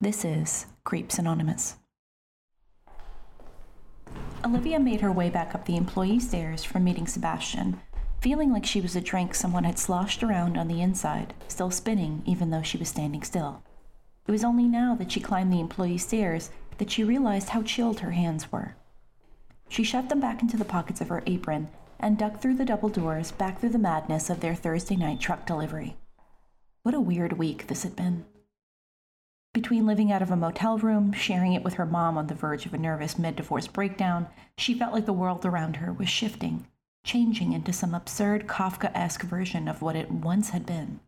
This is Creeps Anonymous. Olivia made her way back up the employee stairs from meeting Sebastian, feeling like she was a drink someone had sloshed around on the inside, still spinning even though she was standing still. It was only now that she climbed the employee stairs that she realized how chilled her hands were. She shoved them back into the pockets of her apron and ducked through the double doors back through the madness of their Thursday night truck delivery. What a weird week this had been. Between living out of a motel room, sharing it with her mom on the verge of a nervous mid divorce breakdown, she felt like the world around her was shifting, changing into some absurd Kafka esque version of what it once had been.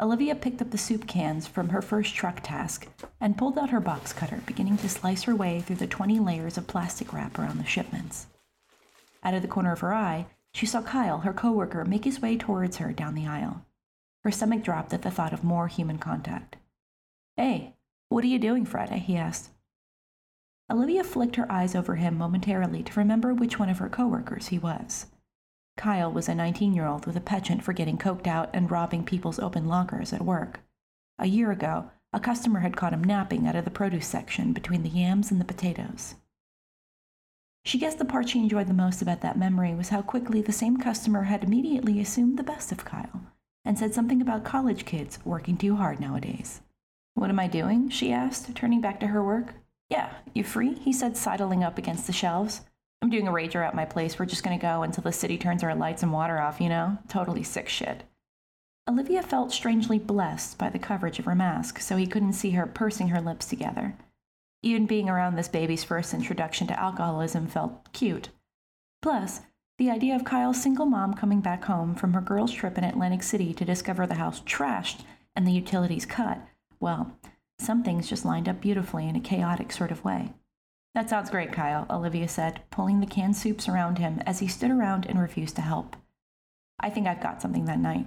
Olivia picked up the soup cans from her first truck task and pulled out her box cutter, beginning to slice her way through the 20 layers of plastic wrap around the shipments. Out of the corner of her eye, she saw Kyle, her coworker, make his way towards her down the aisle. Her stomach dropped at the thought of more human contact. Hey, what are you doing Friday? he asked. Olivia flicked her eyes over him momentarily to remember which one of her coworkers he was. Kyle was a 19 year old with a penchant for getting coked out and robbing people's open lockers at work. A year ago, a customer had caught him napping out of the produce section between the yams and the potatoes. She guessed the part she enjoyed the most about that memory was how quickly the same customer had immediately assumed the best of Kyle and said something about college kids working too hard nowadays. What am I doing? she asked, turning back to her work. Yeah, you free? he said, sidling up against the shelves. I'm doing a rager at my place. We're just gonna go until the city turns our lights and water off, you know? Totally sick shit. Olivia felt strangely blessed by the coverage of her mask, so he couldn't see her pursing her lips together. Even being around this baby's first introduction to alcoholism felt cute. Plus, the idea of Kyle's single mom coming back home from her girls' trip in Atlantic City to discover the house trashed and the utilities cut well, some things just lined up beautifully in a chaotic sort of way. That sounds great, Kyle, Olivia said, pulling the canned soups around him as he stood around and refused to help. I think I've got something that night.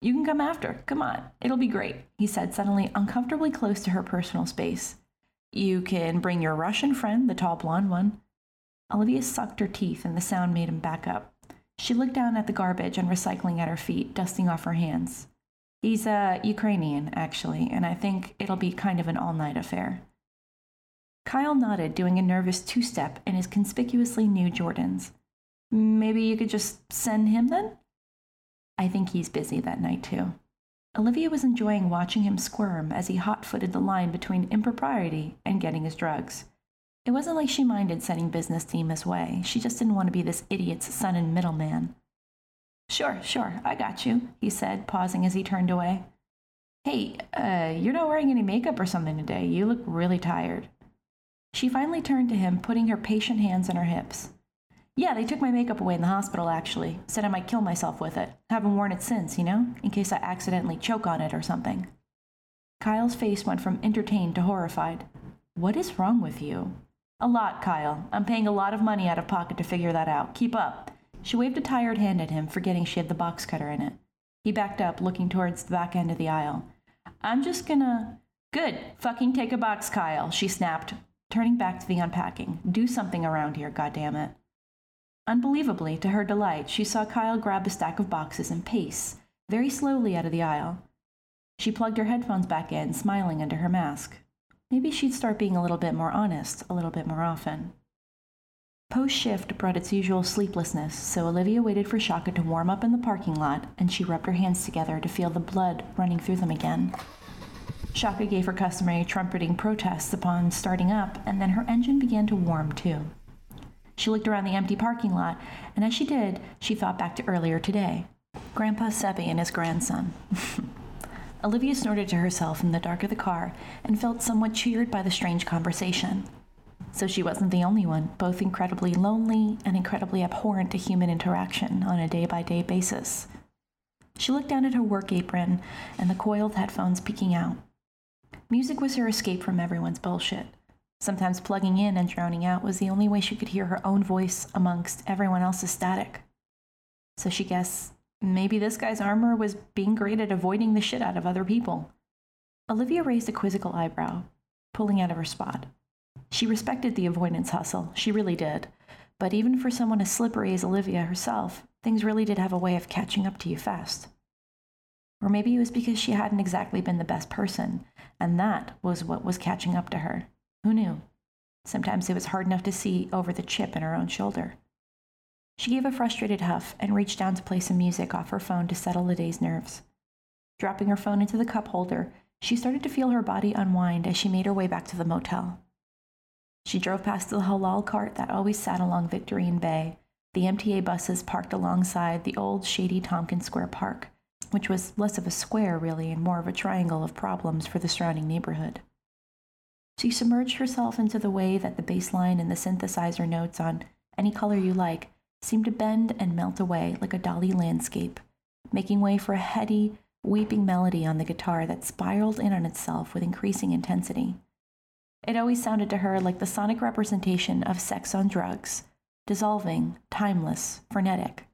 You can come after. Come on. It'll be great, he said, suddenly uncomfortably close to her personal space. You can bring your Russian friend, the tall blonde one. Olivia sucked her teeth, and the sound made him back up. She looked down at the garbage and recycling at her feet, dusting off her hands. He's uh, Ukrainian, actually, and I think it'll be kind of an all night affair. Kyle nodded, doing a nervous two step in his conspicuously new Jordans. Maybe you could just send him then? I think he's busy that night too. Olivia was enjoying watching him squirm as he hot footed the line between impropriety and getting his drugs. It wasn't like she minded sending business team his way, she just didn't want to be this idiot's son and middleman. Sure, sure, I got you, he said, pausing as he turned away. Hey, uh, you're not wearing any makeup or something today. You look really tired. She finally turned to him, putting her patient hands on her hips. Yeah, they took my makeup away in the hospital, actually. Said I might kill myself with it. Haven't worn it since, you know, in case I accidentally choke on it or something. Kyle's face went from entertained to horrified. What is wrong with you? A lot, Kyle. I'm paying a lot of money out of pocket to figure that out. Keep up. She waved a tired hand at him, forgetting she had the box cutter in it. He backed up, looking towards the back end of the aisle. I'm just gonna. Good. Fucking take a box, Kyle, she snapped, turning back to the unpacking. Do something around here, goddammit. Unbelievably, to her delight, she saw Kyle grab a stack of boxes and pace, very slowly out of the aisle. She plugged her headphones back in, smiling under her mask. Maybe she'd start being a little bit more honest, a little bit more often. Post shift brought its usual sleeplessness, so Olivia waited for Shaka to warm up in the parking lot, and she rubbed her hands together to feel the blood running through them again. Shaka gave her customary trumpeting protests upon starting up, and then her engine began to warm too. She looked around the empty parking lot, and as she did, she thought back to earlier today Grandpa Sebby and his grandson. Olivia snorted to herself in the dark of the car and felt somewhat cheered by the strange conversation. So she wasn't the only one, both incredibly lonely and incredibly abhorrent to human interaction on a day by day basis. She looked down at her work apron and the coiled headphones peeking out. Music was her escape from everyone's bullshit. Sometimes plugging in and drowning out was the only way she could hear her own voice amongst everyone else's static. So she guessed maybe this guy's armor was being great at avoiding the shit out of other people. Olivia raised a quizzical eyebrow, pulling out of her spot. She respected the avoidance hustle, she really did. But even for someone as slippery as Olivia herself, things really did have a way of catching up to you fast. Or maybe it was because she hadn't exactly been the best person, and that was what was catching up to her. Who knew? Sometimes it was hard enough to see over the chip in her own shoulder. She gave a frustrated huff and reached down to play some music off her phone to settle the day's nerves. Dropping her phone into the cup holder, she started to feel her body unwind as she made her way back to the motel. She drove past the halal cart that always sat along Victorine Bay, the MTA buses parked alongside the old shady Tompkins Square Park, which was less of a square, really, and more of a triangle of problems for the surrounding neighborhood. She submerged herself into the way that the bass line and the synthesizer notes on any color you like seemed to bend and melt away like a Dali landscape, making way for a heady, weeping melody on the guitar that spiraled in on itself with increasing intensity. It always sounded to her like the sonic representation of sex on drugs, dissolving, timeless, frenetic.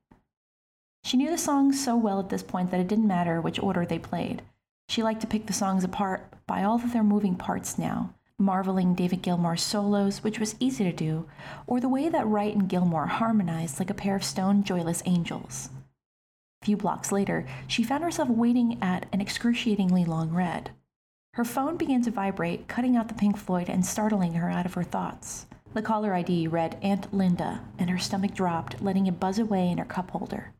She knew the songs so well at this point that it didn't matter which order they played. She liked to pick the songs apart by all of their moving parts now, marveling David Gilmour's solos, which was easy to do, or the way that Wright and Gilmour harmonized like a pair of stone joyless angels. A few blocks later, she found herself waiting at an excruciatingly long red. Her phone began to vibrate, cutting out the Pink Floyd and startling her out of her thoughts. The caller ID read Aunt Linda, and her stomach dropped, letting it buzz away in her cup holder.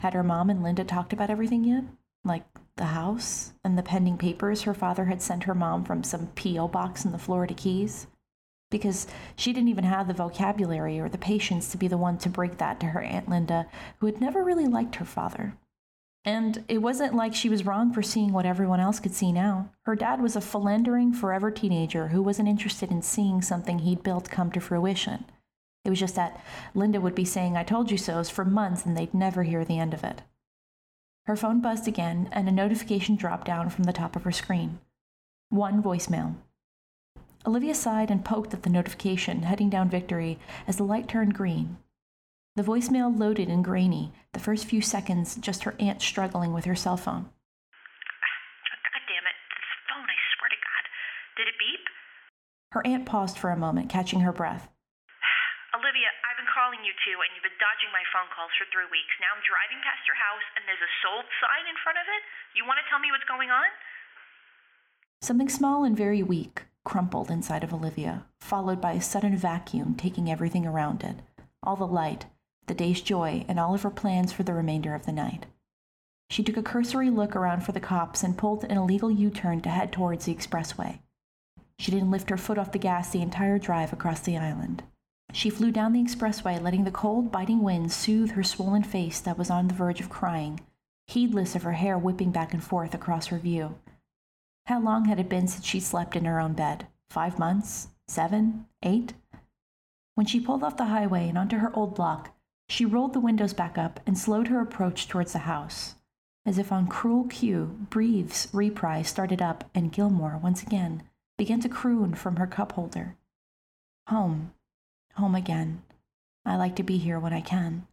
Had her mom and Linda talked about everything yet? Like the house and the pending papers her father had sent her mom from some P.O. box in the Florida Keys? Because she didn't even have the vocabulary or the patience to be the one to break that to her Aunt Linda, who had never really liked her father. And it wasn't like she was wrong for seeing what everyone else could see now. Her dad was a philandering, forever teenager who wasn't interested in seeing something he'd built come to fruition. It was just that Linda would be saying, I told you so's for months, and they'd never hear the end of it. Her phone buzzed again, and a notification dropped down from the top of her screen. One voicemail. Olivia sighed and poked at the notification, heading down Victory as the light turned green. The voicemail loaded and grainy, the first few seconds just her aunt struggling with her cell phone. God damn it, this phone, I swear to God. Did it beep? Her aunt paused for a moment, catching her breath. Olivia, I've been calling you too, and you've been dodging my phone calls for three weeks. Now I'm driving past your house, and there's a sold sign in front of it. You want to tell me what's going on? Something small and very weak crumpled inside of Olivia, followed by a sudden vacuum taking everything around it all the light, the day's joy, and all of her plans for the remainder of the night. She took a cursory look around for the cops and pulled an illegal U turn to head towards the expressway. She didn't lift her foot off the gas the entire drive across the island. She flew down the expressway, letting the cold, biting wind soothe her swollen face that was on the verge of crying, heedless of her hair whipping back and forth across her view. How long had it been since she slept in her own bed? Five months? Seven? Eight? When she pulled off the highway and onto her old block, she rolled the windows back up and slowed her approach towards the house. As if on cruel cue, Breathes' reprise started up, and Gilmour, once again, began to croon from her cup holder. Home, home again. I like to be here when I can.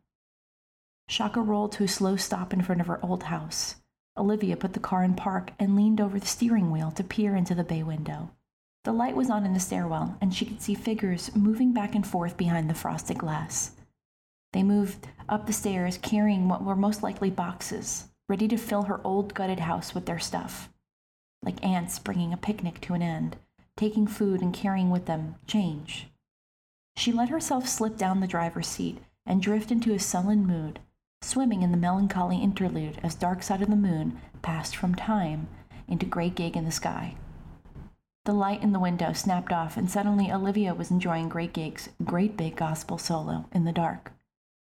Shaka rolled to a slow stop in front of her old house. Olivia put the car in park and leaned over the steering wheel to peer into the bay window. The light was on in the stairwell, and she could see figures moving back and forth behind the frosted glass. They moved up the stairs carrying what were most likely boxes, ready to fill her old gutted house with their stuff. Like ants bringing a picnic to an end, taking food and carrying with them change. She let herself slip down the driver's seat and drift into a sullen mood, swimming in the melancholy interlude as dark side of the moon passed from time into great gig in the sky. The light in the window snapped off, and suddenly Olivia was enjoying Great Gig's great big gospel solo in the dark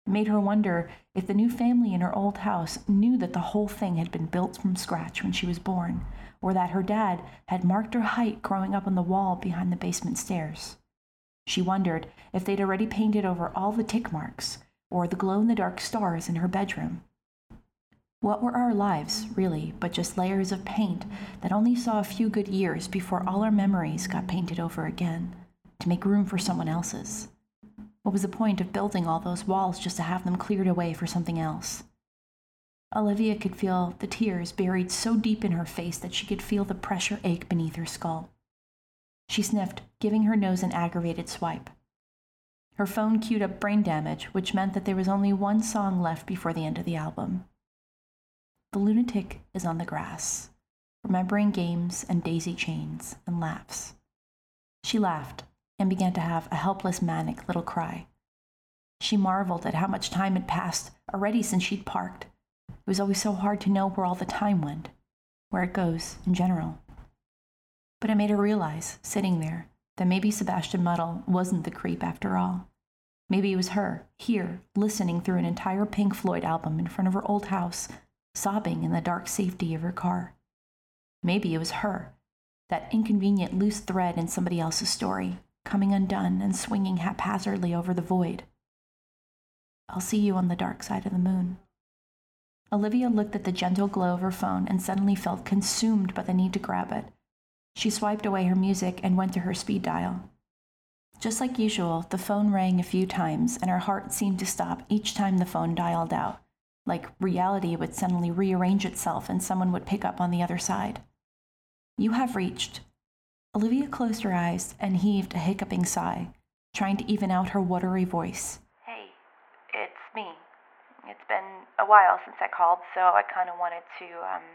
made her wonder if the new family in her old house knew that the whole thing had been built from scratch when she was born, or that her dad had marked her height growing up on the wall behind the basement stairs. She wondered if they'd already painted over all the tick marks or the glow in the dark stars in her bedroom. What were our lives, really, but just layers of paint that only saw a few good years before all our memories got painted over again to make room for someone else's? What was the point of building all those walls just to have them cleared away for something else? Olivia could feel the tears buried so deep in her face that she could feel the pressure ache beneath her skull. She sniffed, giving her nose an aggravated swipe. Her phone queued up brain damage, which meant that there was only one song left before the end of the album. The lunatic is on the grass, remembering games and daisy chains and laughs. She laughed and began to have a helpless, manic little cry. She marveled at how much time had passed already since she'd parked. It was always so hard to know where all the time went, where it goes in general. But it made her realize, sitting there, that maybe Sebastian Muddle wasn't the creep after all. Maybe it was her, here, listening through an entire Pink Floyd album in front of her old house, sobbing in the dark safety of her car. Maybe it was her, that inconvenient loose thread in somebody else's story, coming undone and swinging haphazardly over the void. I'll see you on the dark side of the moon. Olivia looked at the gentle glow of her phone and suddenly felt consumed by the need to grab it. She swiped away her music and went to her speed dial. Just like usual, the phone rang a few times, and her heart seemed to stop each time the phone dialed out, like reality would suddenly rearrange itself and someone would pick up on the other side. You have reached. Olivia closed her eyes and heaved a hiccuping sigh, trying to even out her watery voice. Hey, it's me. It's been a while since I called, so I kind of wanted to, um,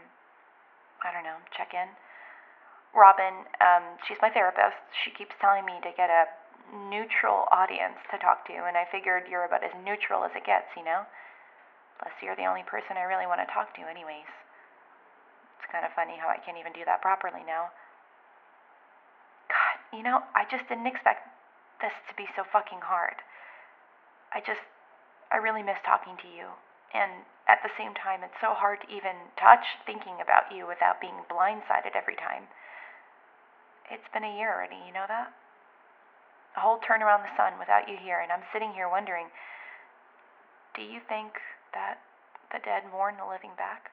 I don't know, check in. Robin, um, she's my therapist. She keeps telling me to get a neutral audience to talk to, and I figured you're about as neutral as it gets, you know? Plus, you're the only person I really want to talk to, anyways. It's kind of funny how I can't even do that properly now. You know, I just didn't expect this to be so fucking hard. I just, I really miss talking to you. And at the same time, it's so hard to even touch thinking about you without being blindsided every time. It's been a year already, you know that? a whole turn around the sun without you here, and I'm sitting here wondering do you think that the dead mourn the living back?